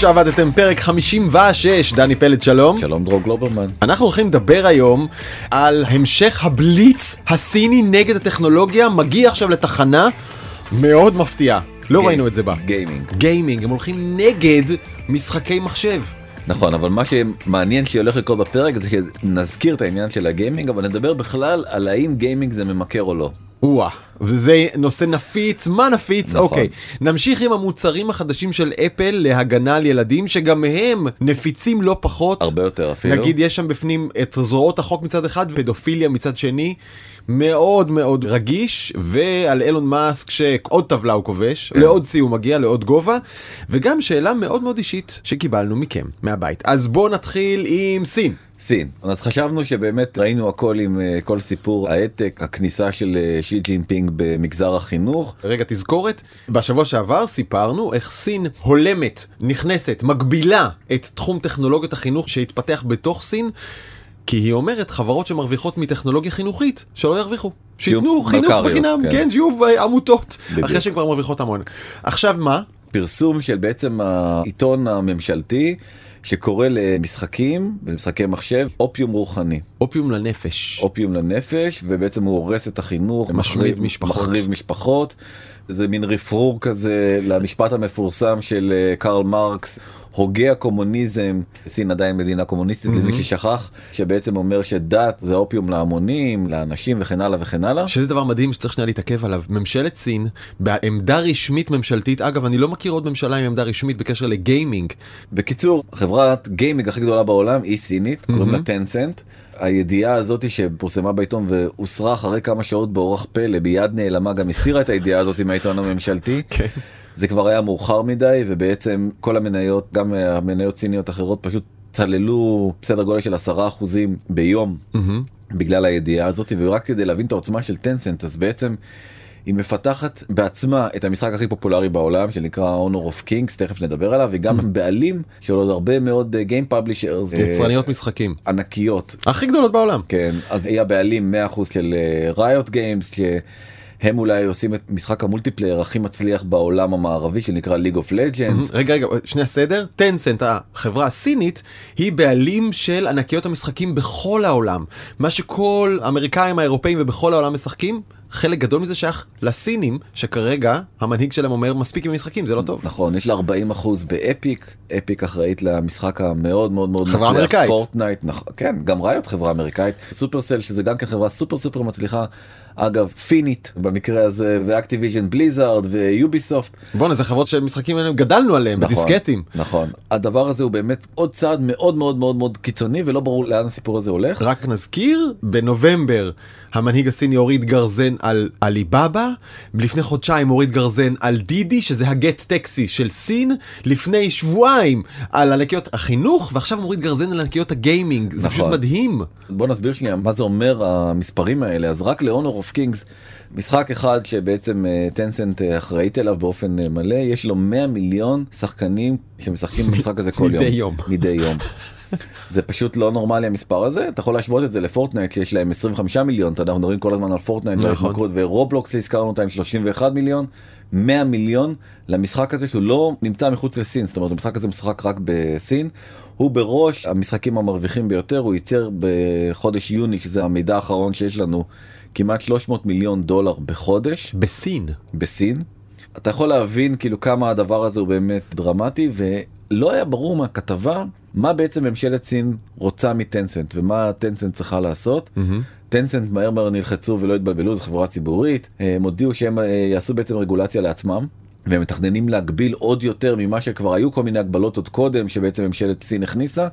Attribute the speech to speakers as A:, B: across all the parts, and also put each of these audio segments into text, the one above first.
A: שעבדתם פרק 56 דני פלד שלום
B: שלום דרור גלוברמן.
A: אנחנו הולכים לדבר היום על המשך הבליץ הסיני נגד הטכנולוגיה מגיע עכשיו לתחנה מאוד מפתיעה לא ראינו את זה בא
B: gaming.
A: gaming הם הולכים נגד משחקי מחשב
B: נכון אבל מה שמעניין שהולך לקרות בפרק זה שנזכיר את העניין של ה gaming אבל נדבר בכלל על האם gaming זה ממכר או לא.
A: וואו, וזה נושא נפיץ, מה נפיץ?
B: נכון.
A: אוקיי. נמשיך עם המוצרים החדשים של אפל להגנה על ילדים, שגם הם נפיצים לא פחות.
B: הרבה יותר אפילו.
A: נגיד יש שם בפנים את זרועות החוק מצד אחד, פדופיליה מצד שני. מאוד מאוד רגיש ועל אילון מאסק שעוד טבלה הוא כובש
B: כן.
A: לעוד שיא הוא מגיע לעוד גובה וגם שאלה מאוד מאוד אישית שקיבלנו מכם מהבית אז בואו נתחיל עם סין
B: סין. אז חשבנו שבאמת ראינו הכל עם אה, כל סיפור ההעתק הכניסה של אה, שי ג'ינפינג במגזר החינוך.
A: רגע תזכורת בשבוע שעבר סיפרנו איך סין הולמת נכנסת מגבילה את תחום טכנולוגיות החינוך שהתפתח בתוך סין. כי היא אומרת חברות שמרוויחות מטכנולוגיה חינוכית שלא ירוויחו שייתנו חינוך
B: מלכ"ריות,
A: בחינם
B: כן.
A: כן שיהיו אה, עמותות
B: בדיוק.
A: אחרי שהן כבר מרוויחות המון עכשיו מה
B: פרסום של בעצם העיתון הממשלתי שקורא למשחקים ולמשחקי מחשב אופיום רוחני.
A: אופיום לנפש
B: אופיום לנפש ובעצם הוא הורס את החינוך,
A: משמיד
B: מחריב-
A: משפחות.
B: מחריב משפחות. זה מין רפרור כזה למשפט המפורסם של אה, קרל מרקס, הוגה הקומוניזם, סין עדיין מדינה קומוניסטית למי ששכח, שבעצם אומר שדת זה אופיום להמונים, לאנשים וכן הלאה וכן הלאה.
A: שזה דבר מדהים שצריך שנייה להתעכב עליו ממשלת סין בעמדה רשמית ממשלתית אגב אני לא מכיר עוד ממשלה עם עמדה רשמית בקשר לגיימינג
B: בקיצור, חברת גיימינג הכי גדולה בעולם היא סינית, קוראים לה טנסנט. הידיעה הזאת שפורסמה בעיתון והוסרה אחרי כמה שעות באורח פלא ביד נעלמה גם הסירה את הידיעה הזאת מהעיתון הממשלתי.
A: כן.
B: זה כבר היה מאוחר מדי ובעצם כל המניות גם המניות סיניות אחרות פשוט צללו סדר גודל של 10 אחוזים ביום בגלל הידיעה הזאת ורק כדי להבין את העוצמה של טנסנט אז בעצם. היא מפתחת בעצמה את המשחק הכי פופולרי בעולם שנקרא Honor of Kings תכף נדבר עליו וגם בעלים של עוד הרבה מאוד גיים פאבלישרס
A: יצרניות משחקים.
B: ענקיות.
A: הכי גדולות בעולם.
B: כן אז היא הבעלים 100% של ריוט גיימס שהם אולי עושים את משחק המולטיפלייר הכי מצליח בעולם המערבי שנקרא ליג אוף לג'אנס.
A: רגע רגע שנייה סדר? טנסנט החברה הסינית היא בעלים של ענקיות המשחקים בכל העולם. מה שכל האמריקאים האירופאים ובכל העולם משחקים חלק גדול מזה שייך לסינים שכרגע המנהיג שלהם אומר מספיק עם משחקים זה לא טוב.
B: נכון יש לה 40 אחוז באפיק אפיק אחראית למשחק המאוד מאוד מאוד
A: חברה אמריקאית.
B: פורטנייט נכון כן גם ריוט חברה אמריקאית סופרסל שזה גם כן חברה סופר סופר מצליחה אגב פינית במקרה הזה ואקטיביז'ן בליזארד ויוביסופט
A: בואנה זה חברות שמשחקים האלה גדלנו עליהם
B: נכון,
A: בדיסקטים.
B: נכון הדבר הזה הוא באמת עוד צעד מאוד מאוד מאוד מאוד קיצוני ולא ברור לאן הסיפור הזה הולך.
A: רק נזכיר בנובמבר המנהיג הסיני הוריד גרזן על עליבאבא לפני חודשיים הוריד גרזן על דידי שזה הגט טקסי של סין לפני שבועיים על ענקיות החינוך ועכשיו הוא מוריד גרזן על ענקיות הגיימינג זה פשוט
B: נכון.
A: מדהים.
B: בוא נסביר שנייה מה זה אומר המספרים האלה אז רק ל-Honor of Kings משחק אחד שבעצם טנסנט אחראית אליו באופן אה, מלא יש לו 100 מיליון שחקנים שמשחקים במשחק הזה כל
A: מדי
B: יום.
A: יום.
B: מדי יום. זה פשוט לא נורמלי המספר הזה אתה יכול להשוות את זה לפורטנייט שיש להם 25 מיליון אתה יודע, אנחנו מדברים כל הזמן על פורטנייט
A: נכון.
B: ורובלוקס הזכרנו אותה עם 31 מיליון 100 מיליון למשחק הזה שהוא לא נמצא מחוץ לסין זאת אומרת המשחק הזה משחק רק בסין הוא בראש המשחקים המרוויחים ביותר הוא ייצר בחודש יוני שזה המידע האחרון שיש לנו כמעט 300 מיליון דולר בחודש
A: בסין.
B: בסין. אתה יכול להבין כאילו כמה הדבר הזה הוא באמת דרמטי ולא היה ברור מהכתבה מה בעצם ממשלת סין רוצה מטנסנט ומה טנסנט צריכה לעשות. טנסנט מהר מהר נלחצו ולא התבלבלו זו חברה ציבורית הם הודיעו שהם אה, יעשו בעצם רגולציה לעצמם. והם מתכננים להגביל עוד יותר ממה שכבר היו כל מיני הגבלות עוד קודם שבעצם ממשלת סין הכניסה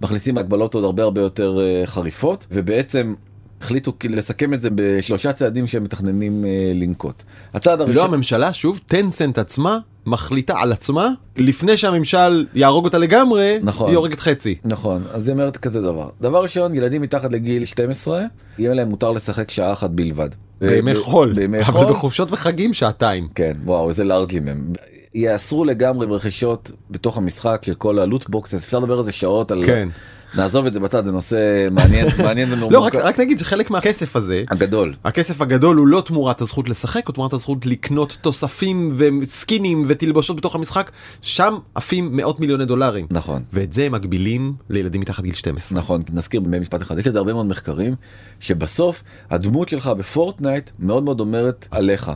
B: מכניסים הגבלות עוד הרבה הרבה יותר אה, חריפות ובעצם החליטו לסכם את זה בשלושה צעדים שהם מתכננים אה, לנקוט. הצעד
A: לא
B: הראשון
A: הממשלה שוב טנסנט עצמה מחליטה על עצמה לפני שהממשל יהרוג אותה לגמרי
B: נכון.
A: היא הורגת חצי.
B: נכון אז היא אומרת כזה דבר דבר ראשון ילדים מתחת לגיל 12 יהיה להם מותר לשחק שעה אחת בלבד.
A: בימי חול
B: בימי
A: אבל
B: חול
A: בחופשות וחגים שעתיים.
B: כן וואו איזה לארג'ים הם. יאסרו לגמרי רכישות בתוך המשחק של כל ה-loot box אפשר לדבר על זה שעות על
A: כן.
B: נעזוב את זה בצד זה נושא מעניין מעניין
A: לא רק, רק נגיד שחלק מהכסף הזה
B: הגדול.
A: הכסף הגדול הוא לא תמורת הזכות לשחק הוא תמורת הזכות לקנות תוספים וסקינים ותלבושות בתוך המשחק שם עפים מאות מיליוני דולרים.
B: נכון.
A: ואת זה הם מגבילים לילדים מתחת גיל 12
B: נכון נזכיר במשפט אחד יש לזה הרבה מאוד מחקרים שבסוף הדמות שלך בפורטנייט מאוד מאוד אומרת עליך.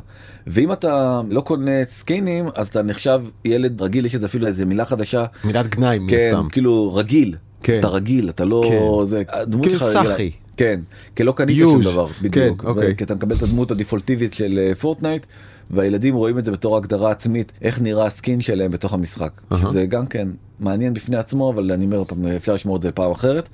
B: ואם אתה לא קונה סקינים אז אתה נחשב ילד רגיל יש לזה אפילו איזה מילה חדשה.
A: מילת גנאי
B: כן
A: הסתם.
B: כאילו רגיל
A: כן.
B: אתה רגיל אתה לא
A: כן.
B: זה הדמות
A: כאילו
B: שלך רגילה.
A: סאחי.
B: כן כי לא קנית שום. דבר
A: כן,
B: בדיוק
A: אוקיי.
B: כי אתה מקבל את הדמות הדפולטיבית של אה, פורטנייט והילדים רואים את זה בתור הגדרה עצמית איך נראה הסקין שלהם בתוך המשחק
A: אהה.
B: שזה גם כן מעניין בפני עצמו אבל אני אומר פעם אפשר לשמור את זה לפעם אחרת.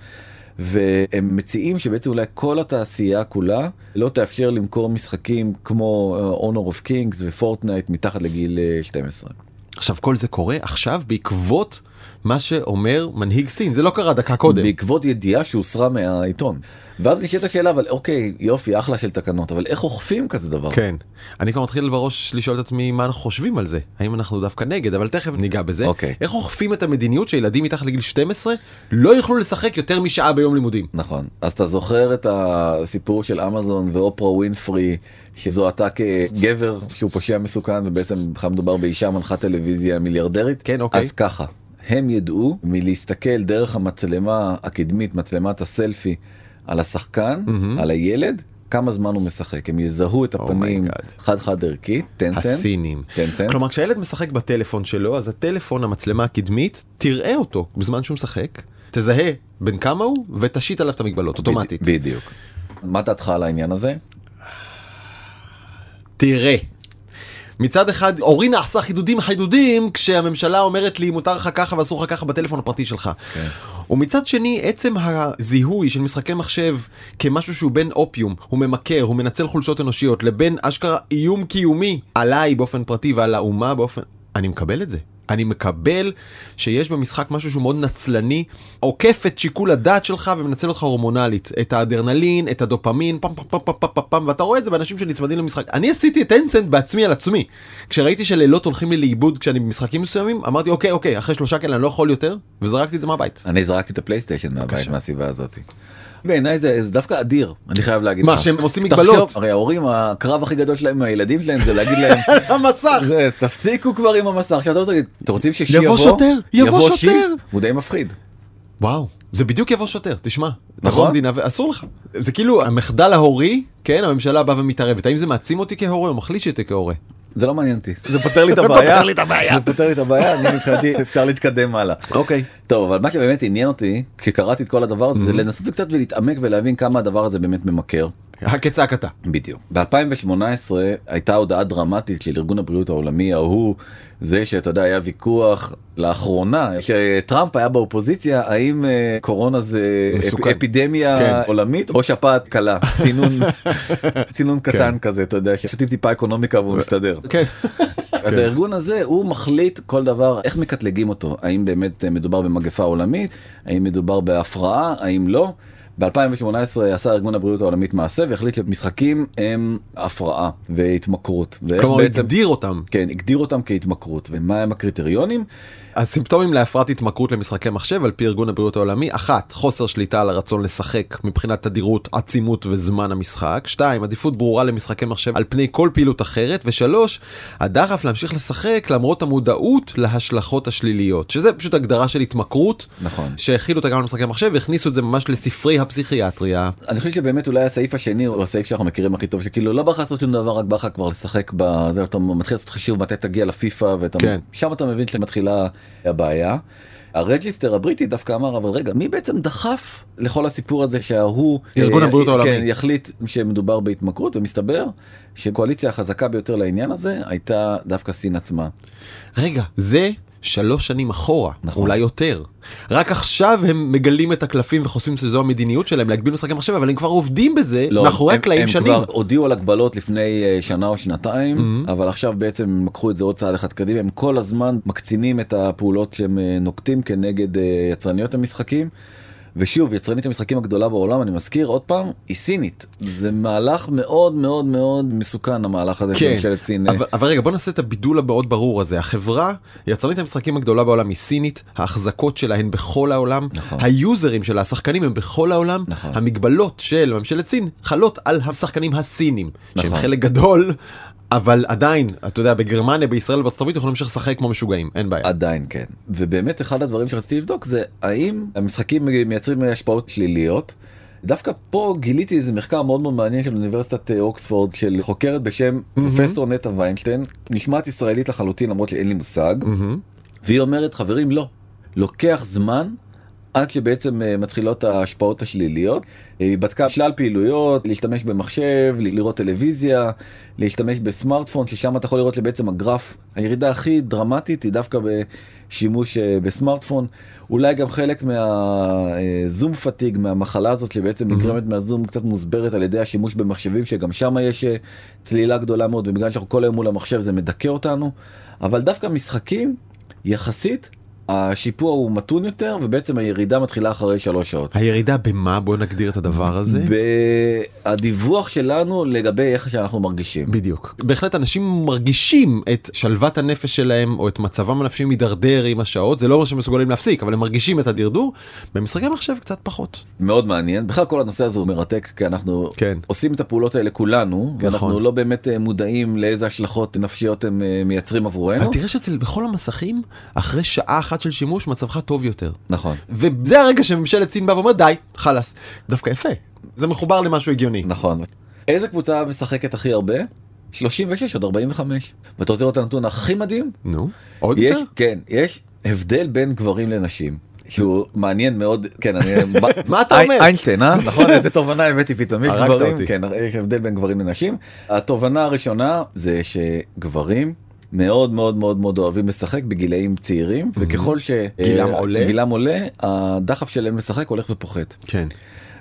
B: והם מציעים שבעצם אולי כל התעשייה כולה לא תאפשר למכור משחקים כמו אה, Honor of Kings ופורטנייט מתחת לגיל אה, 12.
A: עכשיו כל זה קורה עכשיו בעקבות מה שאומר מנהיג סין זה לא קרה דקה קודם
B: בעקבות ידיעה שהוסרה מהעיתון. ואז נשאלת השאלה אבל אוקיי יופי אחלה של תקנות אבל איך אוכפים כזה דבר.
A: כן אני כבר מתחיל בראש לשאול את עצמי מה אנחנו חושבים על זה האם אנחנו דווקא נגד אבל תכף ניגע בזה
B: אוקיי.
A: איך אוכפים את המדיניות שילדים מתחת לגיל 12 לא יוכלו לשחק יותר משעה ביום לימודים.
B: נכון אז אתה זוכר את הסיפור של אמזון ואופרה ווינפרי שזוהתה כגבר שהוא פושע מסוכן ובעצם בכלל מדובר באישה מנחת טלוויזיה מיליארדרית
A: כן, אוקיי.
B: אז ככה הם ידעו מלהסתכל דרך המצלמה הקדמית מצלמת הסלפי על השחקן
A: מהמם.
B: על הילד כמה זמן הוא משחק הם יזהו את הפנים
A: oh my god.
B: חד חד ערכית טנסנט
A: הסינים.
B: טנסנט
A: כלומר כשהילד משחק בטלפון שלו אז הטלפון המצלמה הקדמית תראה אותו בזמן שהוא משחק תזהה בין כמה הוא ותשית עליו את המגבלות אוטומטית.
B: בדי- בדיוק. מה דעתך על העניין הזה?
A: תראה. מצד אחד אורי נעשה חידודים חידודים כשהממשלה אומרת לי מותר לך ככה ואסור לך ככה בטלפון הפרטי שלך.
B: כן.
A: ומצד שני עצם הזיהוי של משחקי מחשב כמשהו שהוא בין אופיום הוא ממכר הוא מנצל חולשות אנושיות לבין אשכרה איום קיומי עליי באופן פרטי ועל האומה באופן אני מקבל את זה. אני מקבל שיש במשחק משהו שהוא מאוד נצלני, עוקף את שיקול הדעת שלך ומנצל אותך הורמונלית. את האדרנלין, את הדופמין, פם פם פם פם פם פם פם, ואתה רואה את זה באנשים שנצמדים למשחק. אני עשיתי את אינסנט בעצמי על עצמי. כשראיתי שלילות הולכים לי לאיבוד כשאני במשחקים מסוימים, אמרתי אוקיי אוקיי, אחרי שלושה כאלה אני לא יכול יותר, וזרקתי את זה מהבית.
B: אני זרקתי את הפלייסטיישן מהבית. מהסיבה הזאת. בעיניי זה, זה דווקא אדיר אני חייב להגיד
A: מה,
B: לך.
A: שהם עושים
B: תחשוב,
A: מגבלות?
B: הרי ההורים הקרב הכי גדול שלהם עם הילדים שלהם זה להגיד להם
A: המסך!
B: זה, תפסיקו כבר עם המסך עכשיו אתה רוצה להגיד אתם רוצים ששי
A: יבוא
B: יבוא
A: שוטר, יבוא
B: שי?"
A: שוטר.
B: הוא די מפחיד.
A: וואו, זה בדיוק יבוא שוטר, תשמע.
B: נכון?
A: המדינה ואסור לך. זה כאילו המחדל ההורי, כן, הממשלה באה ומתערבת. האם זה מעצים אותי כהורה או מחליש אותי כהורה?
B: זה לא מעניין אותי זה פותר לי את הבעיה. זה פותר לי את הבעיה אני מבחינתי אפשר להתקדם הלאה.
A: אוקיי.
B: טוב אבל מה שבאמת עניין אותי כשקראתי את כל הדבר הזה זה לנסות קצת ולהתעמק ולהבין כמה הדבר הזה באמת ממכר.
A: כצעקתה.
B: בדיוק. ב-2018 הייתה הודעה דרמטית של ארגון הבריאות העולמי ההוא, זה שאתה יודע היה ויכוח לאחרונה שטראמפ היה באופוזיציה האם אה, קורונה זה
A: מסוכן.
B: אפ- אפידמיה
A: כן.
B: עולמית או שפעת קלה צינון צינון קטן כזה אתה יודע ששותים טיפה אקונומיקה והוא מסתדר.
A: כן.
B: אז הארגון הזה הוא מחליט כל דבר איך מקטלגים אותו האם באמת אה, מדובר במגפה עולמית האם מדובר בהפרעה האם לא. ב-2018 עשה ארגון הבריאות העולמית מעשה והחליט שמשחקים הם הפרעה והתמכרות.
A: כלומר,
B: בעצם,
A: הגדיר אותם.
B: כן, הגדיר אותם כהתמכרות ומה הם הקריטריונים.
A: הסימפטומים להפרעת התמכרות למשחקי מחשב על פי ארגון הבריאות העולמי, אחת, חוסר שליטה על הרצון לשחק מבחינת תדירות, עצימות וזמן המשחק, שתיים, עדיפות ברורה למשחקי מחשב על פני כל פעילות אחרת, ושלוש, הדחף להמשיך לשחק למרות המודעות להשלכות השליליות, שזה פשוט הגדרה של התמכרות,
B: נכון.
A: שהכילו אותה גם למשחקי מחשב והכניסו את זה ממש לספרי הפסיכיאטריה.
B: אני חושב שבאמת אולי הסעיף השני הוא הסעיף שאנחנו מכירים הכי טוב שכאילו לא בא לך לעשות שום דבר רק בא לך כבר לשחק בזה אתה מתחיל לעשות חישוב מתי תגיע לפיפא ואתה
A: כן.
B: שם אתה מבין שמתחילה הבעיה. הרג'יסטר הבריטי דווקא אמר אבל רגע מי בעצם דחף לכל הסיפור הזה שההוא
A: ארגון
B: אה,
A: הבריאות העולמי.
B: כן, יחליט שמדובר בהתמכרות ומסתבר שקואליציה החזקה ביותר לעניין הזה הייתה דווקא סין עצמה.
A: רגע, זה שלוש שנים אחורה,
B: נכון.
A: אולי יותר. רק עכשיו הם מגלים את הקלפים וחושבים שזו המדיניות שלהם להגביל משחקי מחשב, אבל הם כבר עובדים בזה מאחורי
B: הם-
A: הקלעים
B: הם
A: שנים.
B: כבר הודיעו על הגבלות לפני אה, שנה או שנתיים
A: Mhm.
B: אבל עכשיו בעצם הם לקחו את זה עוד צעד אחד קדימה הם כל הזמן מקצינים את הפעולות שהם אה, נוקטים כנגד אה, יצרניות המשחקים. ושוב יצרנית המשחקים הגדולה בעולם אני מזכיר עוד פעם היא סינית זה מהלך מאוד מאוד מאוד מסוכן המהלך הזה של
A: כן,
B: ממשלת סין.
A: אבל, אבל רגע בוא נעשה את הבידול המאוד ברור הזה החברה יצרנית המשחקים הגדולה בעולם היא סינית ההחזקות שלה הן בכל העולם
B: נכון.
A: היוזרים של השחקנים הם בכל העולם
B: נכון.
A: המגבלות של ממשלת סין חלות על השחקנים הסינים שהם
B: נכון.
A: חלק גדול. אבל עדיין אתה יודע בגרמניה בישראל בארצות הברית יכולים להמשיך לשחק כמו משוגעים אין בעיה.
B: עדיין כן ובאמת אחד הדברים שרציתי לבדוק זה האם המשחקים מייצרים השפעות שליליות. דווקא פה גיליתי איזה מחקר מאוד מאוד מעניין של אוניברסיטת אה, אוקספורד של חוקרת בשם פרופסור נטע ויינשטיין נשמעת ישראלית לחלוטין למרות שאין לי מושג
A: מהמם.
B: והיא אומרת חברים לא לוקח זמן עד שבעצם אה, מתחילות ההשפעות השליליות. אה, היא בדקה שלל פעילויות להשתמש במחשב לראות טלוויזיה להשתמש בסמארטפון ששם אתה יכול לראות שבעצם הגרף הירידה הכי דרמטית היא דווקא בשימוש אה, בסמארטפון. אולי גם חלק מהזום פתיג מהמחלה הזאת שבעצם נגרמת מהזום קצת מוסברת על ידי השימוש במחשבים שגם שם יש צלילה גדולה מאוד ובגלל שאנחנו כל היום מול המחשב זה מדכא אותנו. אבל דווקא משחקים יחסית השיפוע הוא מתון יותר ובעצם הירידה מתחילה אחרי שלוש שעות.
A: הירידה במה בוא נגדיר את הדבר הזה.
B: הדיווח שלנו לגבי איך שאנחנו מרגישים.
A: בדיוק. בהחלט אנשים מרגישים את שלוות הנפש שלהם או את מצבם הנפשי מידרדר עם השעות זה לא אומר שהם מסוגלים להפסיק אבל הם מרגישים את הדרדור. במשחקי מחשב קצת פחות.
B: מאוד מעניין בכלל כל הנושא הזה הוא מרתק כי אנחנו
A: כן.
B: עושים את הפעולות האלה כולנו ואנחנו
A: נכון.
B: לא באמת אה, מודעים לאיזה השלכות נפשיות הם אה, מייצרים עבורנו.
A: תראה שאצל בכל המסכים אחרי שעה אחת של שימוש מצבך טוב יותר.
B: נכון
A: וזה הרגע שממשלת סין באה ואומרת די חלאס דווקא יפה זה מחובר למשהו הגיוני.
B: נכון. איזה קבוצה משחקת הכי הרבה? 36 עד 45. ואתה רוצה לראות את הנתון הכי מדהים?
A: נו עוד
B: יש,
A: יותר?
B: כן, יש הבדל בין גברים לנשים. שהוא מעניין מאוד, כן, אני...
A: מה אתה אומר?
B: איינשטיין, אה? נכון, איזה תובנה הבאתי פתאום, יש גברים. כן, יש הבדל בין גברים לנשים. התובנה הראשונה זה שגברים מאוד מאוד מאוד מאוד אוהבים לשחק בגילאים צעירים, וככל ש...
A: גילם
B: אה,
A: עולה?
B: גילם עולה, הדחף שלהם לשחק הולך ופוחת.
A: כן.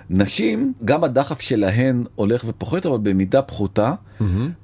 B: נשים, גם הדחף שלהן הולך ופוחת, אבל במידה פחותה,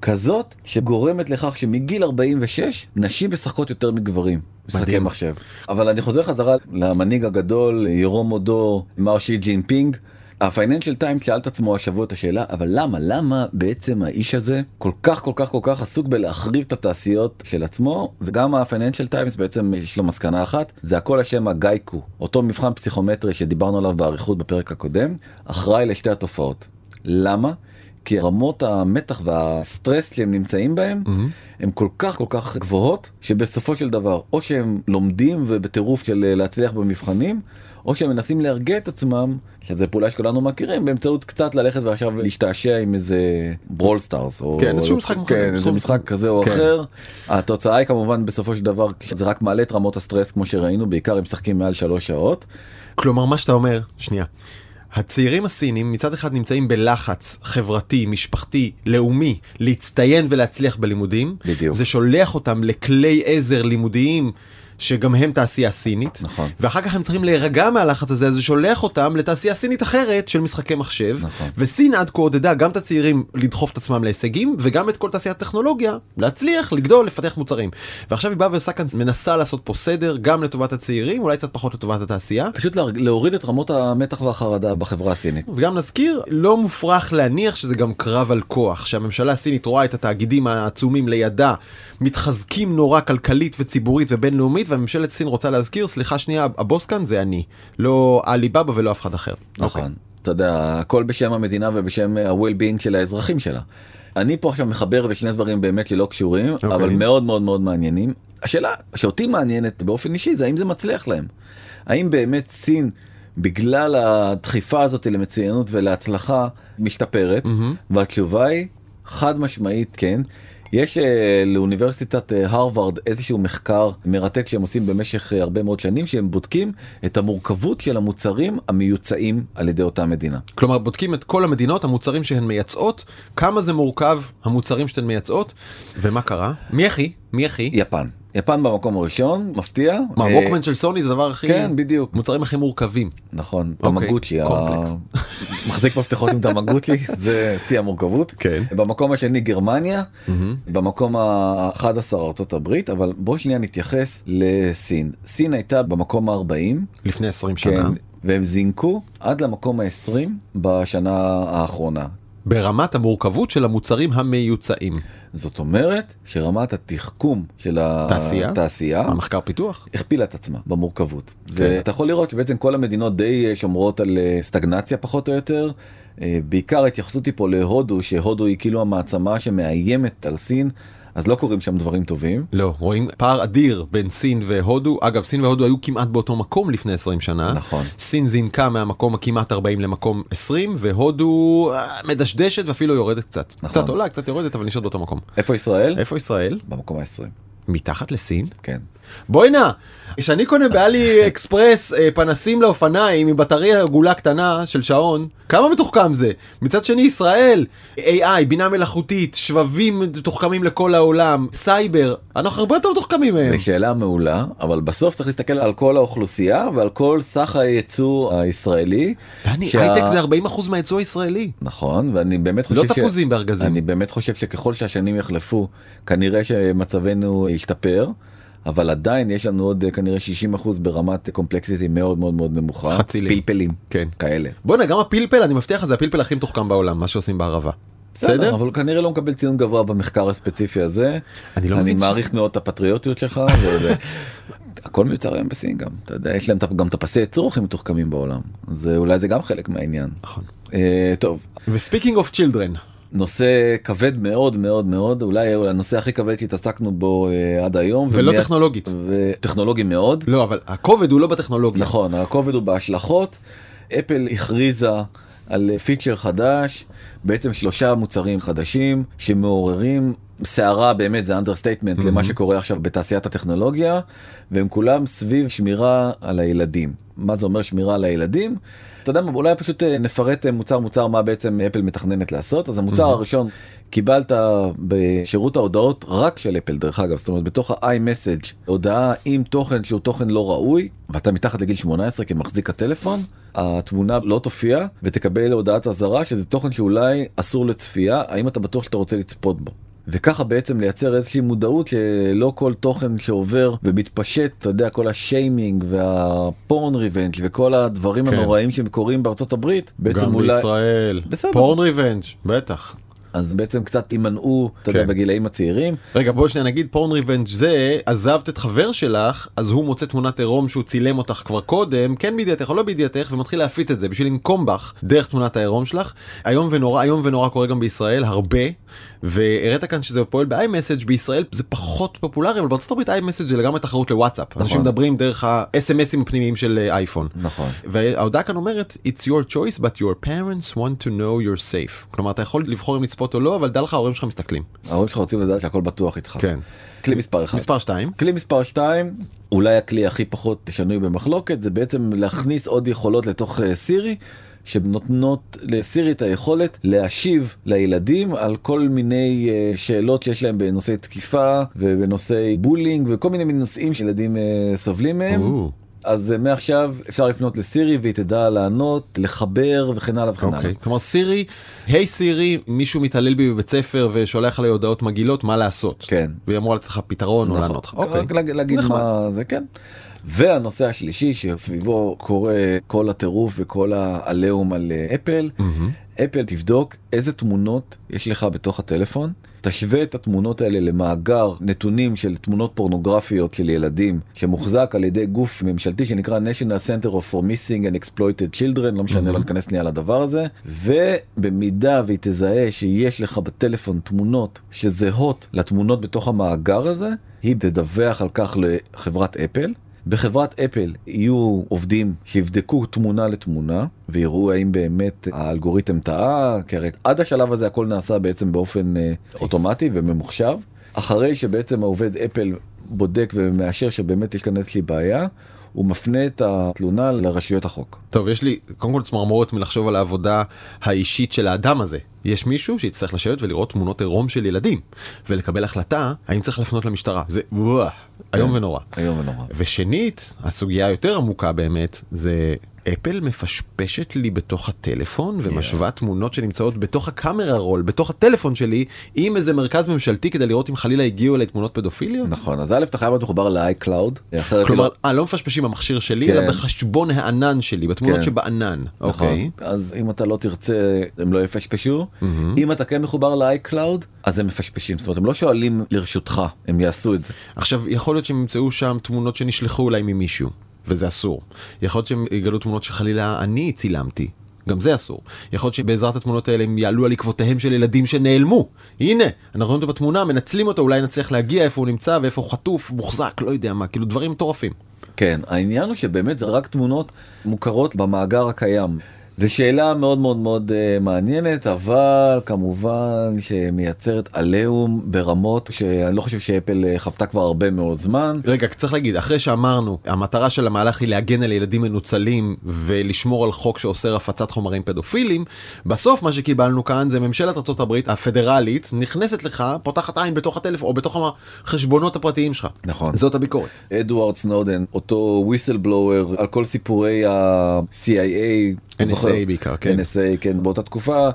B: כזאת שגורמת לכך שמגיל 46 נשים משחקות יותר מגברים. משחקי. מחשב. אבל אני חוזר חזרה למנהיג הגדול, ירום הודו, מר שי ג'ינפינג. הפייננשל טיימס שאל את עצמו השבוע את השאלה אבל למה למה בעצם האיש הזה כל כך כל כך כל כך עסוק בלהחריב את התעשיות של עצמו וגם הפייננשל טיימס בעצם יש לו מסקנה אחת זה הכל אשם הגאוקאו אותו מבחן פסיכומטרי שדיברנו עליו באריכות בפרק הקודם אחראי לשתי התופעות. למה? כי רמות המתח והסטרס שהם נמצאים בהם הם כל כך כל כך גבוהות שבסופו של דבר או שהם לומדים ובטירוף של אה, להצליח במבחנים או שהם מנסים להרגיע את עצמם שזה פעולה שכולנו מכירים באמצעות קצת ללכת ועכשיו להשתעשע עם איזה ברול סטארס או
A: כן, איזשהו משחק מחר,
B: כן, איזה משחק כזה או
A: כן.
B: אחר התוצאה היא כמובן בסופו של דבר זה רק מעלה את רמות הסטרס כמו שראינו בעיקר הם משחקים מעל שלוש שעות.
A: כלומר מה שאתה אומר שנייה. הצעירים הסינים מצד אחד נמצאים בלחץ חברתי, משפחתי, לאומי, להצטיין ולהצליח בלימודים.
B: בדיוק.
A: זה שולח אותם לכלי עזר לימודיים שגם הם תעשייה סינית.
B: נכון.
A: ואחר כך הם צריכים להירגע מהלחץ הזה, אז זה שולח אותם לתעשייה סינית אחרת של משחקי מחשב.
B: נכון.
A: וסין עד כה עודדה גם את הצעירים לדחוף את עצמם להישגים, וגם את כל תעשיית הטכנולוגיה להצליח, לגדול, לפתח מוצרים. ועכשיו היא באה ועושה כאן, מנסה לעשות פה סדר, גם לטובת הצעירים, אולי קצת פחות לטובת התעשייה.
B: פשוט לה- להוריד את רמות המתח והחרדה בחברה הסינית.
A: וגם נזכיר, לא מופרך להניח שזה גם קרב על כוח, שהממשלה הסינית רואה את התאגידים העצומים לידה מתחזקים נורא כלכלית וציבורית ובינלאומית, והממשלת סין רוצה להזכיר, סליחה שנייה, הבוס כאן זה אני, לא עליבאבא ולא אף אחד אחר.
B: נכון. אתה יודע, הכל בשם המדינה ובשם ה-well-being של האזרחים שלה. אני פה עכשיו מחבר לשני דברים באמת שלא קשורים,
A: אוקיי.
B: אבל מאוד מאוד מאוד מעניינים. השאלה שאותי מעניינת באופן אישי זה האם זה מצליח להם. האם באמת סין, בגלל הדחיפה הזאת למצוינות ולהצלחה, משתפרת? והתשובה היא חד משמעית כן. יש אה, לאוניברסיטת אה, הרווארד איזשהו מחקר מרתק שהם עושים במשך אה, הרבה מאוד שנים שהם בודקים את המורכבות של המוצרים המיוצאים על ידי אותה מדינה.
A: כלומר, בודקים את כל המדינות, המוצרים שהן מייצאות, כמה זה מורכב, המוצרים שאתן מייצאות, ומה קרה? מי הכי? מי הכי?
B: יפן. יפן במקום הראשון, מפתיע.
A: מה,
B: אה,
A: ווקמן של סוני זה הדבר הכי...
B: כן, בדיוק.
A: מוצרים הכי מורכבים.
B: נכון,
A: אוקיי,
B: תמגוצ'י,
A: קומפלקס.
B: מחזיק מפתחות עם תמגוצ'י, זה שיא המורכבות.
A: כן.
B: במקום השני גרמניה, במקום ה-11 ארצות הברית, אבל בוא שנייה נתייחס לסין. סין הייתה במקום ה-40,
A: לפני 20 שנה.
B: כן, והם זינקו עד למקום ה-20 בשנה האחרונה.
A: ברמת המורכבות של המוצרים המיוצאים.
B: זאת אומרת שרמת התחכום של
A: תעשייה?
B: התעשייה
A: המחקר פיתוח?
B: הכפילה את עצמה במורכבות.
A: כן.
B: ואתה יכול לראות שבעצם כל המדינות די אה, שומרות על אה, סטגנציה פחות או יותר. אה, בעיקר ההתייחסות היא פה להודו, שהודו היא כאילו המעצמה שמאיימת על סין, אז לא קורים שם דברים טובים.
A: לא, רואים פער אדיר בין סין והודו. אגב, סין והודו היו כמעט באותו מקום לפני 20 שנה.
B: נכון.
A: סין זינקה מהמקום הכמעט 40 למקום 20, והודו אה, מדשדשת ואפילו יורדת קצת.
B: נכון.
A: קצת עולה, קצת יורדת, אבל נשארת באותו מקום.
B: איפה ישראל?
A: איפה ישראל?
B: במקום ה-20.
A: מתחת לסין?
B: כן.
A: בואי נא, כשאני קונה באלי אקספרס אה, פנסים לאופניים עם בטריה עגולה קטנה של שעון, כמה מתוחכם זה? מצד שני ישראל, AI, בינה מלאכותית, שבבים מתוחכמים לכל העולם, סייבר, אנחנו הרבה יותר מתוחכמים מהם.
B: זו שאלה מעולה, אבל בסוף צריך להסתכל על כל האוכלוסייה ועל כל סך הייצוא הישראלי.
A: דני,
B: שה-
A: הייטק זה 40% מהייצוא הישראלי.
B: נכון, ואני באמת
A: לא
B: חושב
A: תפוזים בארגזים.
B: אני באמת חושב שככל שהשנים יחלפו, כנראה שמצבנו ישתפר. אבל עדיין יש לנו עוד אה, כנראה 60% ברמת complexity מאוד מאוד מאוד נמוכה.
A: חצילים.
B: פלפלים.
A: כן.
B: כאלה.
A: בואנה, גם הפלפל, אני מבטיח לך, זה הפלפל הכי מתוחכם בעולם, מה שעושים בערבה. בסדר?
B: אבל הוא כנראה לא מקבל ציון גבוה במחקר הספציפי הזה.
A: אני לא
B: אני
A: מבין
B: מעריך מאוד את הפטריוטיות שלך. הכל מיוצר היום בסין גם, אתה יודע, יש להם גם את הפסי ייצור הכי מתוחכמים בעולם. אז אולי זה גם חלק מהעניין.
A: נכון.
B: אה, טוב,
A: ו- speaking of children,
B: נושא כבד מאוד מאוד מאוד, אולי הנושא הכי כבד שהתעסקנו בו אה, עד היום.
A: ולא
B: ומי-
A: טכנולוגית.
B: וטכנולוגי מאוד.
A: לא, אבל הכובד הוא לא בטכנולוגיה.
B: נכון, הכובד הוא בהשלכות. אפל הכריזה על פיצ'ר חדש, בעצם שלושה מוצרים חדשים שמעוררים סערה באמת זה understatement למה שקורה עכשיו בתעשיית הטכנולוגיה והם כולם סביב שמירה על הילדים. מה זה אומר שמירה על הילדים? אתה יודע מה, אולי פשוט אה, נפרט אה, מוצר מוצר מה בעצם אפל מתכננת לעשות אז המוצר הראשון קיבלת בשירות ההודעות רק של אפל דרך אגב זאת אומרת בתוך ה-iMessage הודעה עם תוכן שהוא תוכן לא ראוי ואתה מתחת לגיל 18 כמחזיק הטלפון התמונה לא תופיע ותקבל הודעת אזהרה שזה תוכן שאולי אסור לצפייה האם אתה בטוח שאתה רוצה לצפות בו. וככה בעצם לייצר איזושהי מודעות שלא כל תוכן שעובר ומתפשט, אתה יודע, כל השיימינג וה-porn revenge וכל הדברים
A: כן.
B: הנוראים שקורים בארצות הברית, בעצם
A: גם
B: אולי,
A: בישראל.
B: בסדר.
A: porn revenge, בטח.
B: אז בעצם קצת יימנעו, אתה יודע,
A: כן.
B: בגילאים הצעירים.
A: רגע בוא שניה נגיד porn revenge זה עזבת את חבר שלך אז הוא מוצא תמונת עירום שהוא צילם אותך כבר קודם כן בידיעתך או לא בידיעתך ומתחיל להפיץ את זה בשביל לנקום בך דרך תמונת העירום שלך איום ונורא איום ונורא קורה גם בישראל הרבה והראית כאן שזה פועל ב-iMessage בישראל זה פחות פופולרי אבל בארצות הברית iMessage זה לגמרי תחרות לוואטסאפ אנשים מדברים דרך ה-SMSים הפנימיים של אה, אייפון.
B: נכון.
A: וההודעה כאן אומרת it's your choice but your parents want to know you're safe כלומר אתה יכול לבחור אם לצפות או לא אבל דע לך ההורים שלך מסתכלים.
B: ההורים שלך רוצים לדעת שהכל בטוח איתך.
A: כן.
B: כלי מספר אחד.
A: מספר 2
B: כלי מספר 2, אולי הכלי הכי פחות שנוי במחלוקת, זה בעצם להכניס עוד יכולות לתוך אה, סירי. שנותנות לסירי את היכולת להשיב לילדים על כל מיני אה, שאלות שיש להם בנושאי תקיפה ובנושאי בולינג וכל מיני נושאים שילדים אה, סובלים מהם.
A: או.
B: אז אה, מעכשיו אפשר לפנות לסירי והיא תדע לענות, לחבר וכן הלאה וכן הלאה.
A: אוקיי, כלומר סירי, היי סירי, מישהו מתעלל בי בבית ספר ושולח לי הודעות מגעילות, מה לעשות?
B: כן.
A: והיא אמורה לתת לך פתרון או
B: נכון.
A: לענות לך. אוקיי.
B: רק להג- להגיד. מה זה כן. והנושא השלישי שסביבו קורה כל הטירוף וכל העליהום על אה, אפל, אפל תבדוק איזה תמונות יש לך בתוך הטלפון, תשווה את התמונות האלה למאגר נתונים של תמונות פורנוגרפיות של ילדים שמוחזק על ידי גוף ממשלתי שנקרא national center of for missing and exploited children לא משנה לא ניכנס שנייה לדבר הזה. ובמידה והיא תזהה שיש לך בטלפון תמונות שזהות לתמונות בתוך המאגר הזה היא תדווח על כך לחברת אפל. בחברת אפל יהיו עובדים שיבדקו תמונה לתמונה ויראו האם באמת האלגוריתם טעה כי הרי עד השלב הזה הכל נעשה בעצם באופן אה, אוטומטי וממוחשב. אחרי שבעצם העובד אפל בודק ומאשר שבאמת יש כאן איזושהי בעיה הוא מפנה את התלונה לרשויות החוק.
A: טוב, יש לי קודם כל צמרמורת מלחשוב על העבודה האישית של האדם הזה. יש מישהו שיצטרך לשבת ולראות תמונות עירום של ילדים ולקבל החלטה האם צריך לפנות למשטרה. זה וואו, איום ונורא.
B: איום ונורא.
A: ושנית, הסוגיה היותר עמוקה באמת, זה אפל מפשפשת לי בתוך הטלפון ומשווה yeah. תמונות שנמצאות בתוך הקאמרה רול, בתוך הטלפון שלי, עם איזה מרכז ממשלתי כדי לראות אם חלילה הגיעו אליי תמונות פדופיליות?
B: נכון, אז א' אתה חייב להיות מחובר ל-iCloud.
A: כלומר, לא... לא מפשפשים במכשיר שלי, כן. אלא בחשבון הענן שלי, בתמונות כן. שבענן. נכון. אוקיי.
B: אז אם אתה לא תרצה, הם לא יפשפשו. Mm-hmm. אם אתה כן מחובר ל-iCloud, אז הם מפשפשים. זאת אומרת, הם לא שואלים לרשותך, הם יעשו את זה.
A: עכשיו, יכול להיות שהם ימצאו שם תמונות שנשלחו אליי ממישהו. וזה אסור. יכול להיות שהם יגלו תמונות שחלילה אני צילמתי. גם זה אסור. יכול להיות שבעזרת התמונות האלה הם יעלו על עקבותיהם של ילדים שנעלמו. הנה, אנחנו רואים אותו בתמונה, מנצלים אותו, אולי נצליח להגיע איפה הוא נמצא ואיפה הוא חטוף, מוחזק, לא יודע מה, כאילו דברים מטורפים.
B: כן, העניין הוא שבאמת זה רק תמונות מוכרות במאגר הקיים. זו שאלה מאוד מאוד מאוד uh, מעניינת אבל כמובן שמייצרת עליהום ברמות שאני לא חושב שאפל uh, חוותה כבר הרבה מאוד זמן.
A: רגע צריך להגיד אחרי שאמרנו המטרה של המהלך היא להגן על ילדים מנוצלים ולשמור על חוק שאוסר הפצת חומרים פדופילים בסוף מה שקיבלנו כאן זה ממשלת ארה"ב הפדרלית נכנסת לך פותחת עין בתוך הטלפון או בתוך החשבונות הפרטיים שלך.
B: נכון.
A: זאת הביקורת.
B: אדוארד סנודן אותו בלואר על כל סיפורי ה-CIA.
A: NSA בעיקר, כן.
B: NSA, כן, באותה תקופה.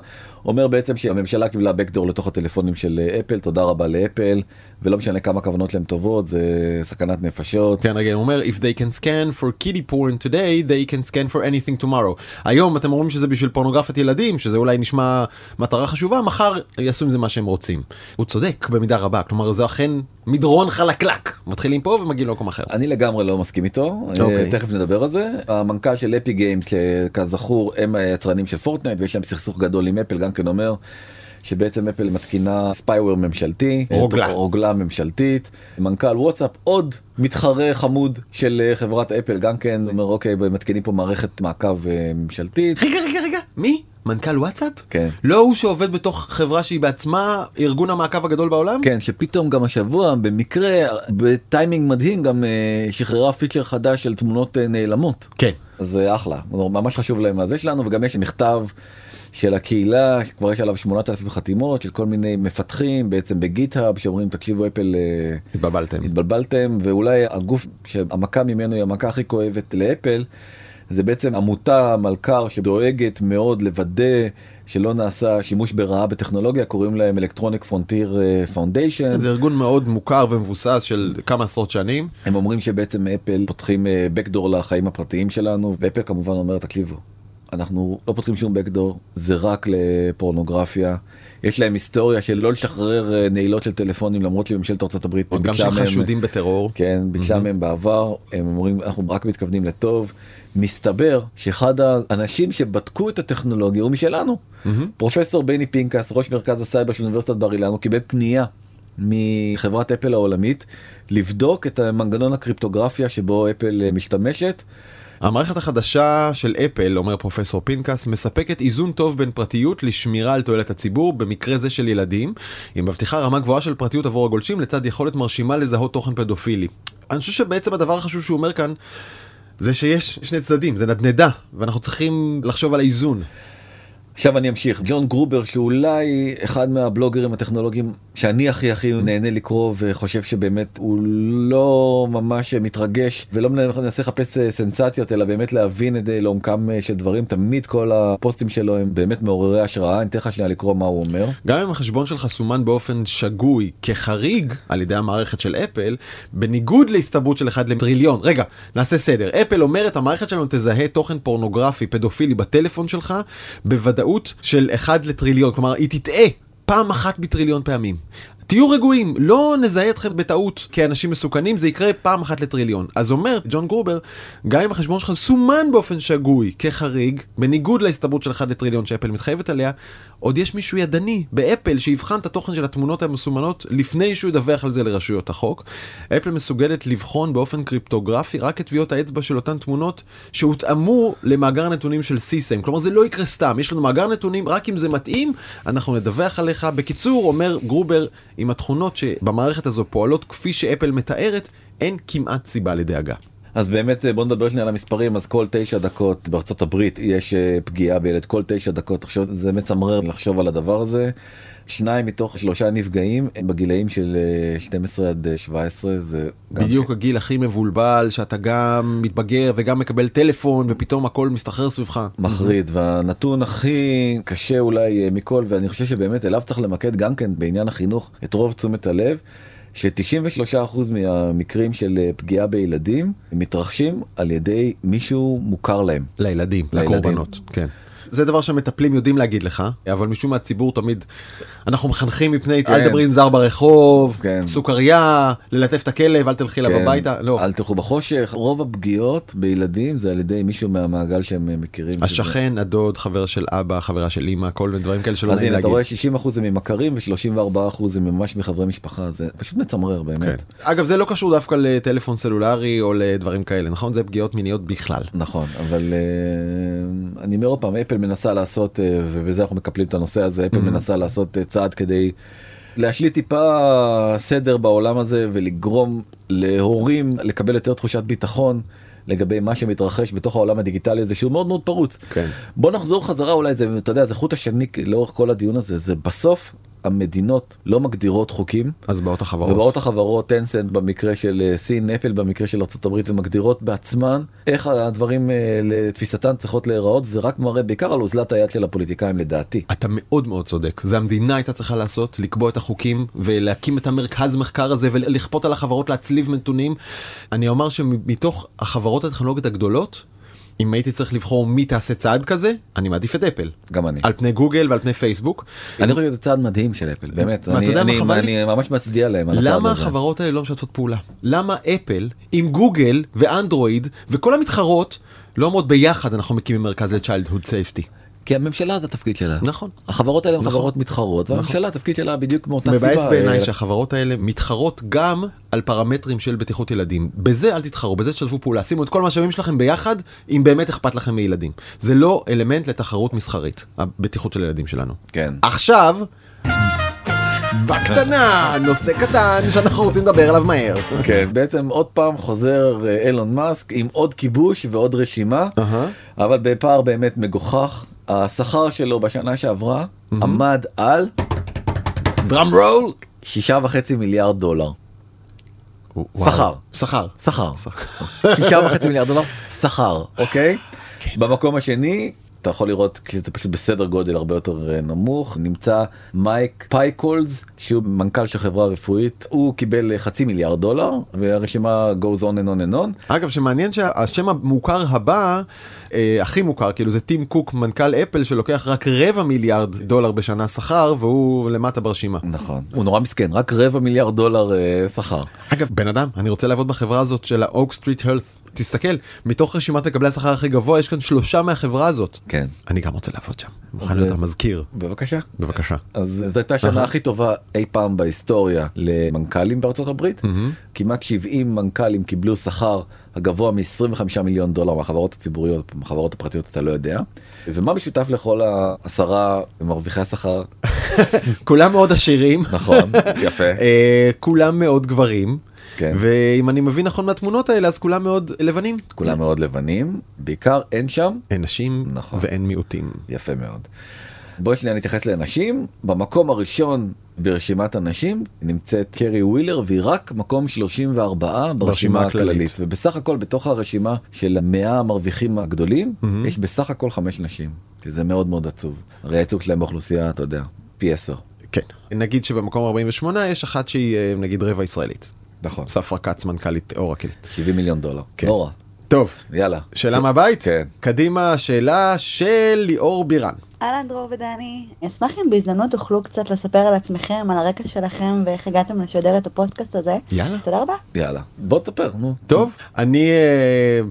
B: אומר בעצם שהממשלה קיבלה בקדור לתוך הטלפונים של אפל, תודה רבה לאפל, ולא משנה כמה כוונות להם טובות, זה סכנת נפשות.
A: כן, רגע, הוא אומר, If they can scan for kitty porn today, they can scan for anything tomorrow. היום אתם אומרים שזה בשביל פורנוגרפיית ילדים, שזה אולי נשמע מטרה חשובה, מחר יעשו עם זה מה שהם רוצים. הוא צודק במידה רבה, כלומר זה אכן מדרון חלקלק, מתחילים פה ומגיעים למקום אחר.
B: אני לגמרי לא מסכים איתו, okay. אוקיי. תכף נדבר על זה. המנכ"ל של Epic Games, שכזכור הם היצרנים של Fortnite ויש להם סכסוך גדול עם אפל, גם כן אומר. שבעצם אפל מתקינה spyware ממשלתי,
A: רוגלה,
B: רוגלה ממשלתית, מנכ"ל וואטסאפ עוד מתחרה חמוד של אה, חברת אפל גם כן אומר אוקיי מתקינים פה מערכת מעקב אה, ממשלתית.
A: רגע רגע רגע מי? מנכ"ל וואטסאפ?
B: כן.
A: לא הוא שעובד בתוך חברה שהיא בעצמה ארגון המעקב הגדול בעולם?
B: כן, שפתאום גם השבוע במקרה בטיימינג מדהים גם uh, שחררה פיצ'ר חדש של תמונות נעלמות.
A: כן.
B: זה אחלה, ממש חשוב להם הזה שלנו וגם יש מכתב של הקהילה כבר יש עליו 8,000 חתימות של כל מיני מפתחים בעצם ב-GitHub שאומרים תקשיבו אפל אה,
A: התבלבלתם
B: התבלבלתם ואולי הגוף שהמכה ממנו היא המכה הכי כואבת לאפל. זה בעצם עמותה מלכ"ר שדואגת מאוד לוודא שלא נעשה שימוש ברעה בטכנולוגיה קוראים להם Electronic Frontier Foundation
A: זה ארגון מאוד מוכר ומבוסס של כמה עשרות שנים
B: הם אומרים שבעצם אפל פותחים אה, לחיים הפרטיים שלנו ואפל כמובן אומר תקשיבו אנחנו לא פותחים שום backdoor, זה רק לפורנוגרפיה. יש להם היסטוריה של לא לשחרר אה, נעילות של טלפונים למרות שממשלת ארצות הברית
A: גם של חשודים בטרור.
B: כן ביקשה מהם בעבר. הם אומרים אנחנו רק מתכוונים לטוב. מסתבר שאחד האנשים שבדקו את הטכנולוגיה הוא משלנו. פרופסור בני פינקס ראש מרכז הסייבר של אוניברסיטת בר אילן הוא קיבל פנייה מחברת אפל העולמית לבדוק את המנגנון הקריפטוגרפיה שבו אפל אה, משתמשת.
A: המערכת החדשה של אפל, אומר פרופסור פינקס, מספקת איזון טוב בין פרטיות לשמירה על תועלת הציבור, במקרה זה של ילדים. היא מבטיחה רמה גבוהה של פרטיות עבור הגולשים לצד יכולת מרשימה לזהות תוכן פדופילי. אני חושב שבעצם הדבר החשוב שהוא אומר כאן, זה שיש שני צדדים, זה נדנדה, ואנחנו צריכים לחשוב על האיזון.
B: עכשיו אני אמשיך ג'ון גרובר שאולי אחד מהבלוגרים הטכנולוגיים שאני הכי הכי נהנה לקרוא וחושב שבאמת הוא לא ממש מתרגש ולא מנסה לחפש אה, סנסציות אלא באמת להבין את זה לעומקם אה, של דברים תמיד כל הפוסטים שלו הם באמת מעוררי השראה אני אתן לך שנייה לקרוא מה הוא אומר.
A: גם אם החשבון שלך סומן באופן שגוי כחריג על ידי המערכת של אפל בניגוד להסתברות של 1 לטריליון רגע נעשה סדר אפל אומרת המערכת שלנו תזהה תוכן פורנוגרפי פדופילי בטלפון שלך בוודאות. ודאות של 1 לטריליון, כלומר היא תטעה פעם אחת בטריליון פעמים. תהיו רגועים, לא נזהה אתכם בטעות כאנשים מסוכנים, זה יקרה פעם אחת לטריליון. אז אומר ג'ון גרובר, גם אם החשבון שלך סומן באופן שגוי כחריג, בניגוד להסתברות של 1 לטריליון שאפל מתחייבת עליה, עוד יש מישהו ידני באפל שיבחן את התוכן של התמונות המסומנות לפני שהוא ידווח על זה לרשויות החוק. אפל מסוגלת לבחון באופן קריפטוגרפי רק את טביעות האצבע של אותן תמונות שהותאמו למאגר הנתונים של CSAM. כלומר זה לא יקרה סתם, יש לנו מאגר נתונים, רק אם זה מתאים, אנחנו נדווח עליך. בקיצור, אומר גרובר, עם התכונות שבמערכת הזו פועלות כפי שאפל מתארת, אין כמעט סיבה לדאגה.
B: אז באמת בוא נדבר שנייה על המספרים אז כל תשע דקות בארצות הברית יש אה, פגיעה בילד כל תשע דקות עכשיו זה מצמרר לחשוב על הדבר הזה. שניים מתוך שלושה נפגעים הם בגילאים של אה, 12 עד אה, 17 זה
A: בדיוק הגיל הכי מבולבל שאתה גם מתבגר וגם מקבל טלפון ופתאום הכל מסתחרר סביבך.
B: מחריד והנתון הכי קשה אולי אה, מכל ואני חושב שבאמת אליו צריך למקד גם כן בעניין החינוך את רוב תשומת הלב. ש-93% מהמקרים של אה, פגיעה בילדים מתרחשים על ידי מישהו מוכר להם.
A: לילדים,
B: לילדים.
A: לקורבנות, כן. זה דבר שמטפלים יודעים להגיד לך, אבל משום מה הציבור תמיד, אנחנו מחנכים מפני,
B: כן.
A: אל תדברי עם זר ברחוב,
B: כן.
A: סוכריה, ללטף את הכלב, אל תלכי אליו
B: כן,
A: הביתה, לא.
B: אל תלכו בחושך. רוב הפגיעות בילדים זה על ידי מישהו מהמעגל שהם אה, מכירים. שזה-
A: השכן, הדוד, חבר של אבא, חברה של אמא, כל מיני דברים כאלה שלא
B: אז
A: נעים
B: הנה אתה
A: להגיד.
B: רואה 60% זה ממכרים ו-34% זה ממש מחברי משפחה זה פשוט מצמרר
A: כן.
B: באמת.
A: אגב זה לא קשור דווקא לטלפון סלולרי או לדברים כאלה נכון זה פגיעות מיניות בכלל.
B: נכון אבל אה, אני אומר עוד פעם אפל מנסה לעשות אה, ובזה אנחנו מקפלים את הנושא הזה אפל מנסה לעשות אה, צעד כדי להשליט טיפה סדר בעולם הזה ולגרום להורים לקבל יותר תחושת ביטחון לגבי מה שמתרחש בתוך העולם הדיגיטלי הזה שהוא מאוד מאוד פרוץ.
A: כן.
B: בוא נחזור חזרה אולי זה אתה יודע זה חוט השני לאורך כל הדיון הזה זה בסוף המדינות לא מגדירות חוקים.
A: אז באות החברות.
B: ובאות החברות טנסנט במקרה של אה, סין אפל במקרה של ארה"ב ומגדירות בעצמן איך הדברים אה, לתפיסתן צריכות להיראות זה רק מראה בעיקר על אוזלת היד של הפוליטיקאים לדעתי.
A: אתה מאוד מאוד צודק זה המדינה הייתה צריכה לעשות לקבוע את החוקים ולהקים את המרכז מחקר הזה ולכפות על החברות להצליב נתונים. אני אומר שמתוך החברות הטכנולוגיות הגדולות. אם הייתי צריך לבחור מי תעשה צעד כזה אני מעדיף את אפל
B: גם אני.
A: על פני גוגל ועל פני פייסבוק.
B: אני חושב שזה צעד מדהים של אפל באמת אני, אני,
A: חבל
B: אני ממש מצדיע להם על הצעד
A: למה
B: הזה.
A: החברות האלה לא משתפות פעולה? למה אפל עם גוגל ואנדרואיד וכל המתחרות לא אומרות ביחד אנחנו מקימים מרכז ל-childhood safety.
B: כי הממשלה זה התפקיד שלה.
A: נכון.
B: החברות האלה הן
A: נכון.
B: חברות מתחרות והממשלה התפקיד שלה בדיוק מאותה סיבה.
A: מבאס בעיניי
B: אה,
A: שהחברות האלה מתחרות גם על פרמטרים של בטיחות ילדים. בזה אל תתחרו, בזה תשתפו פעולה, שימו את כל המשאבים שלכם ביחד, אם באמת אכפת לכם מילדים. זה לא אלמנט לתחרות מסחרית, הבטיחות של הילדים שלנו.
B: כן.
A: עכשיו, בקטנה, נושא קטן שאנחנו רוצים לדבר עליו מהר.
B: כן בעצם עוד פעם חוזר אה, אילון מאסק עם עוד כיבוש ועוד רשימה. אבל בפער באמת מגוחך השכר שלו בשנה שעברה עמד על
A: drum roll.
B: שישה וחצי מיליארד דולר. שכר.
A: שכר.
B: שכר. שישה וחצי מיליארד דולר שכר אוקיי? במקום השני אתה יכול לראות שזה פשוט בסדר גודל הרבה יותר אה, נמוך. נמצא מייק פייקוס שהוא מנכ"ל של חברה רפואית הוא קיבל אה, חצי מיליארד דולר והרשימה goes on and on and on
A: אגב שמעניין שהשם המוכר הבא אה, הכי מוכר כאילו זה טים קוק מנכ"ל אפל שלוקח רק רבע מיליארד דולר בשנה שכר והוא למטה ברשימה.
B: נכון הוא נורא מסכן רק רבע מיליארד דולר אה, שכר
A: אגב בן אדם אני רוצה לעבוד בחברה הזאת של ה-Oak Street Health תסתכל מתוך רשימת מקבלי השכר הכי גבוה יש כאן שלושה מהחברה הזאת.
B: כן
A: אני גם רוצה לעבוד שם. מוכן להיות המזכיר.
B: בבקשה
A: בבקשה.
B: אז זו הייתה השנה הכי טובה אי פעם בהיסטוריה למנכ"לים בארצות הברית. כמעט 70 מנכ"לים קיבלו שכר הגבוה מ-25 מיליון דולר מהחברות הציבוריות, מהחברות הפרטיות אתה לא יודע. ומה משותף לכל העשרה מרוויחי השכר?
A: כולם מאוד עשירים.
B: נכון, יפה.
A: אה, כולם מאוד גברים.
B: כן.
A: ואם אני מבין נכון מהתמונות האלה אז כולם מאוד לבנים.
B: כולם מאוד לבנים, בעיקר אין שם,
A: אין נשים
B: נכון.
A: ואין מיעוטים.
B: יפה מאוד. בואי שנייה נתייחס לנשים, במקום הראשון ברשימת הנשים נמצאת קרי ווילר והיא רק מקום 34 ברשימה
A: הכללית.
B: ובסך הכל בתוך הרשימה של המאה המרוויחים הגדולים יש בסך הכל חמש נשים זה מאוד מאוד עצוב הרי הייצוג שלהם באוכלוסייה אתה יודע פי עשר.
A: כן. נגיד שבמקום 48 יש אחת שהיא אה, נגיד רבע ישראלית.
B: נכון
A: ספרה כץ מנכ"לית אורקל.
B: 70 מיליון דולר
A: כן.
B: רע
A: טוב.
B: יאללה
A: שאלה מהבית?
B: כן.
A: קדימה, שאלה של ליאור בירן.
C: אהלן דרור ודני, אשמח אם בהזדמנות תוכלו קצת לספר על עצמכם, על הרקע שלכם ואיך הגעתם לשדר את הפודקאסט הזה.
A: יאללה.
C: תודה רבה.
B: יאללה בוא תספר נו
A: טוב, אני אה,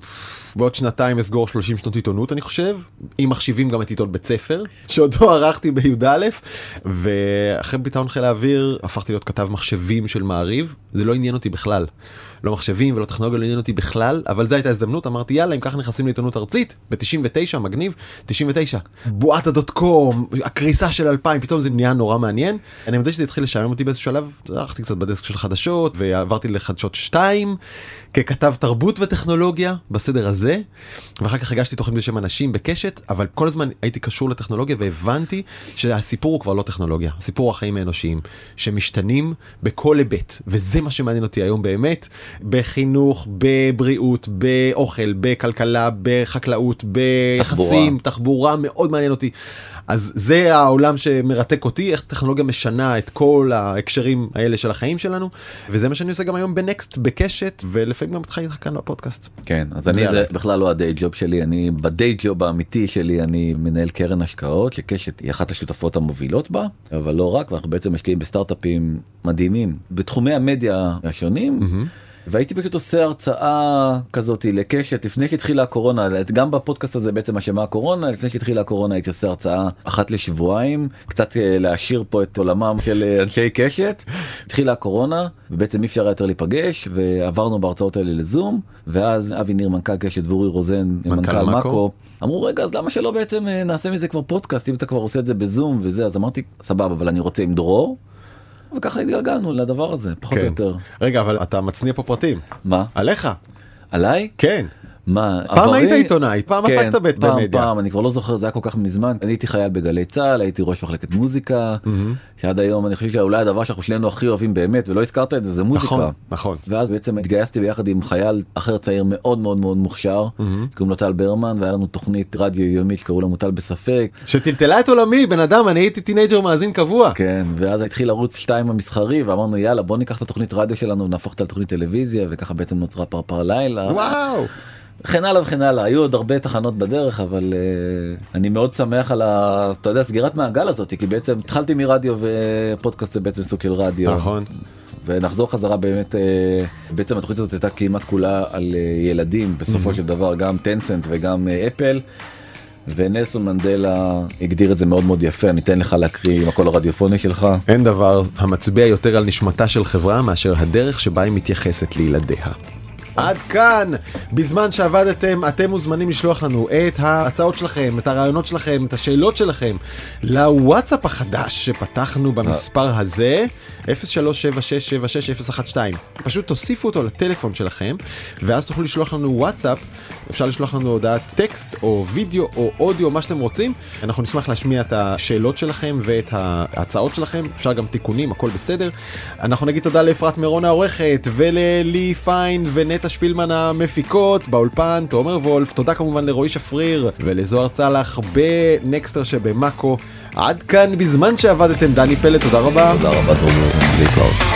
A: בעוד שנתיים אסגור 30 שנות עיתונות אני חושב, אם מחשיבים גם את עיתון בית ספר, שאותו ערכתי בי"א, ואחרי ביטאון חיל האוויר הפכתי להיות כתב מחשבים של מעריב, זה לא עניין אותי בכלל. לא מחשבים ולא טכנולוגיה לא עניין אותי בכלל, אבל זו הייתה הזדמנות, אמרתי יאללה אם ככה נכנסים לעיתונות ארצית, ב-99 מגניב, 99, בועת הדוט קום, הקריסה של 2000, פתאום זה נהיה נורא מעניין. אני מודה שזה התחיל לשעמם אותי באיזשהו שלב, הלכתי קצת בדסק של חדשות ועברתי לחדשות 2 ככתב תרבות וטכנולוגיה בסדר הזה, ואחר כך הגשתי תוכנית בשם אנשים בקשת, אבל כל הזמן הייתי קשור לטכנולוגיה והבנתי שהסיפור הוא כבר לא טכנולוגיה, הסיפור הוא החיים האנושיים, שמשתנים בכל היבט, וזה מה שמעניין אותי היום באמת. בחינוך, בבריאות, באוכל, בכלכלה, בחקלאות, ביחסים, תחבורה. תחבורה מאוד מעניין אותי. אז זה העולם שמרתק אותי, איך טכנולוגיה משנה את כל ההקשרים האלה של החיים שלנו, וזה מה שאני עושה גם היום בנקסט, בקשת, ולפעמים גם איתך כאן בפודקאסט.
B: כן, אז אני זה בכלל לא הדיי ג'וב שלי, אני בדיי ג'וב האמיתי שלי, אני מנהל קרן השקעות, שקשת היא אחת השותפות המובילות בה, אבל לא רק, ואנחנו בעצם משקיעים בסטארט-אפים מדהימים בתחומי המדיה השונים. Mm-hmm. והייתי פשוט עושה הרצאה כזאתי לקשת לפני שהתחילה הקורונה גם בפודקאסט הזה בעצם אשמה הקורונה לפני שהתחילה הקורונה הייתי עושה הרצאה אחת לשבועיים קצת אה, להעשיר פה את עולמם של אה, אנשי קשת התחילה הקורונה ובעצם אי אפשר יותר להיפגש ועברנו בהרצאות האלה לזום ואז אבי ניר מנכ"ל קשת ואורי רוזן מנכ"ל מאקו אמרו רגע אז למה שלא בעצם אה, נעשה מזה כבר פודקאסט אם אתה כבר עושה את זה בזום וזה אז אמרתי סבבה אבל אני רוצה עם דרור. וככה התגלגלנו לדבר הזה פחות כן. או יותר.
A: רגע אבל אתה מצניע פה פרטים.
B: מה?
A: עליך.
B: עליי?
A: כן.
B: מה
A: פעם עברי... היית עיתונאי פעם כן, עסקת במדיה.
B: פעם פעם אני כבר לא זוכר זה היה כל כך מזמן אני הייתי חייל בגלי צה"ל הייתי ראש מחלקת מוזיקה mm-hmm. שעד היום אני חושב שאולי הדבר שאנחנו שנינו הכי אוהבים באמת ולא הזכרת את זה זה מוזיקה
A: נכון נכון
B: ואז בעצם התגייסתי ביחד עם חייל אחר צעיר מאוד מאוד מאוד מוכשר mm-hmm. קוראים לו טל ברמן והיה לנו תוכנית רדיו יומית שקראו לנו טל בספק
A: שטלטלה את עולמי בן אדם אני הייתי teenager מאזין קבוע
B: כן ואז התחיל ערוץ 2 המסחרי ואמרנו יאללה בוא ניקח את התוכנית רדיו שלנו ונהפוך אותה לתוכנית טלוויזיה וככה בעצם נוצרה פרפר לילה.
A: וואו.
B: וכן הלאה וכן הלאה היו עוד הרבה תחנות בדרך אבל uh, אני מאוד שמח על ה... אתה יודע סגירת מעגל הזאת כי בעצם התחלתי מרדיו ופודקאסט זה בעצם סוג של רדיו.
A: נכון.
B: ונחזור חזרה באמת uh, בעצם התוכנית הזאת הייתה כמעט כולה על uh, ילדים בסופו mm-hmm. של דבר גם טנסנט וגם אפל. ונלסון מנדלה הגדיר את זה מאוד מאוד יפה אני אתן לך להקריא עם הקול הרדיופוני שלך.
A: אין דבר המצביע יותר על נשמתה של חברה מאשר הדרך שבה היא מתייחסת לילדיה. עד כאן. בזמן שעבדתם, אתם מוזמנים לשלוח לנו את ההצעות שלכם, את הרעיונות שלכם, את השאלות שלכם, לוואטסאפ החדש שפתחנו במספר הזה, 0376760112. פשוט תוסיפו אותו לטלפון שלכם, ואז תוכלו לשלוח לנו וואטסאפ, אפשר לשלוח לנו הודעת טקסט, או וידאו, או אודיו, מה שאתם רוצים. אנחנו נשמח להשמיע את השאלות שלכם ואת ההצעות שלכם, אפשר גם תיקונים, הכל בסדר. אנחנו נגיד תודה לאפרת מירון העורכת, וללי פיין ונט נטע שפילמן המפיקות, באולפן תומר וולף, תודה כמובן לרועי שפריר ולזוהר צלח ב-Nexter שבמאקו. עד כאן בזמן שעבדתם דני פלט, תודה רבה.
B: תודה רבה תומר, להתראות.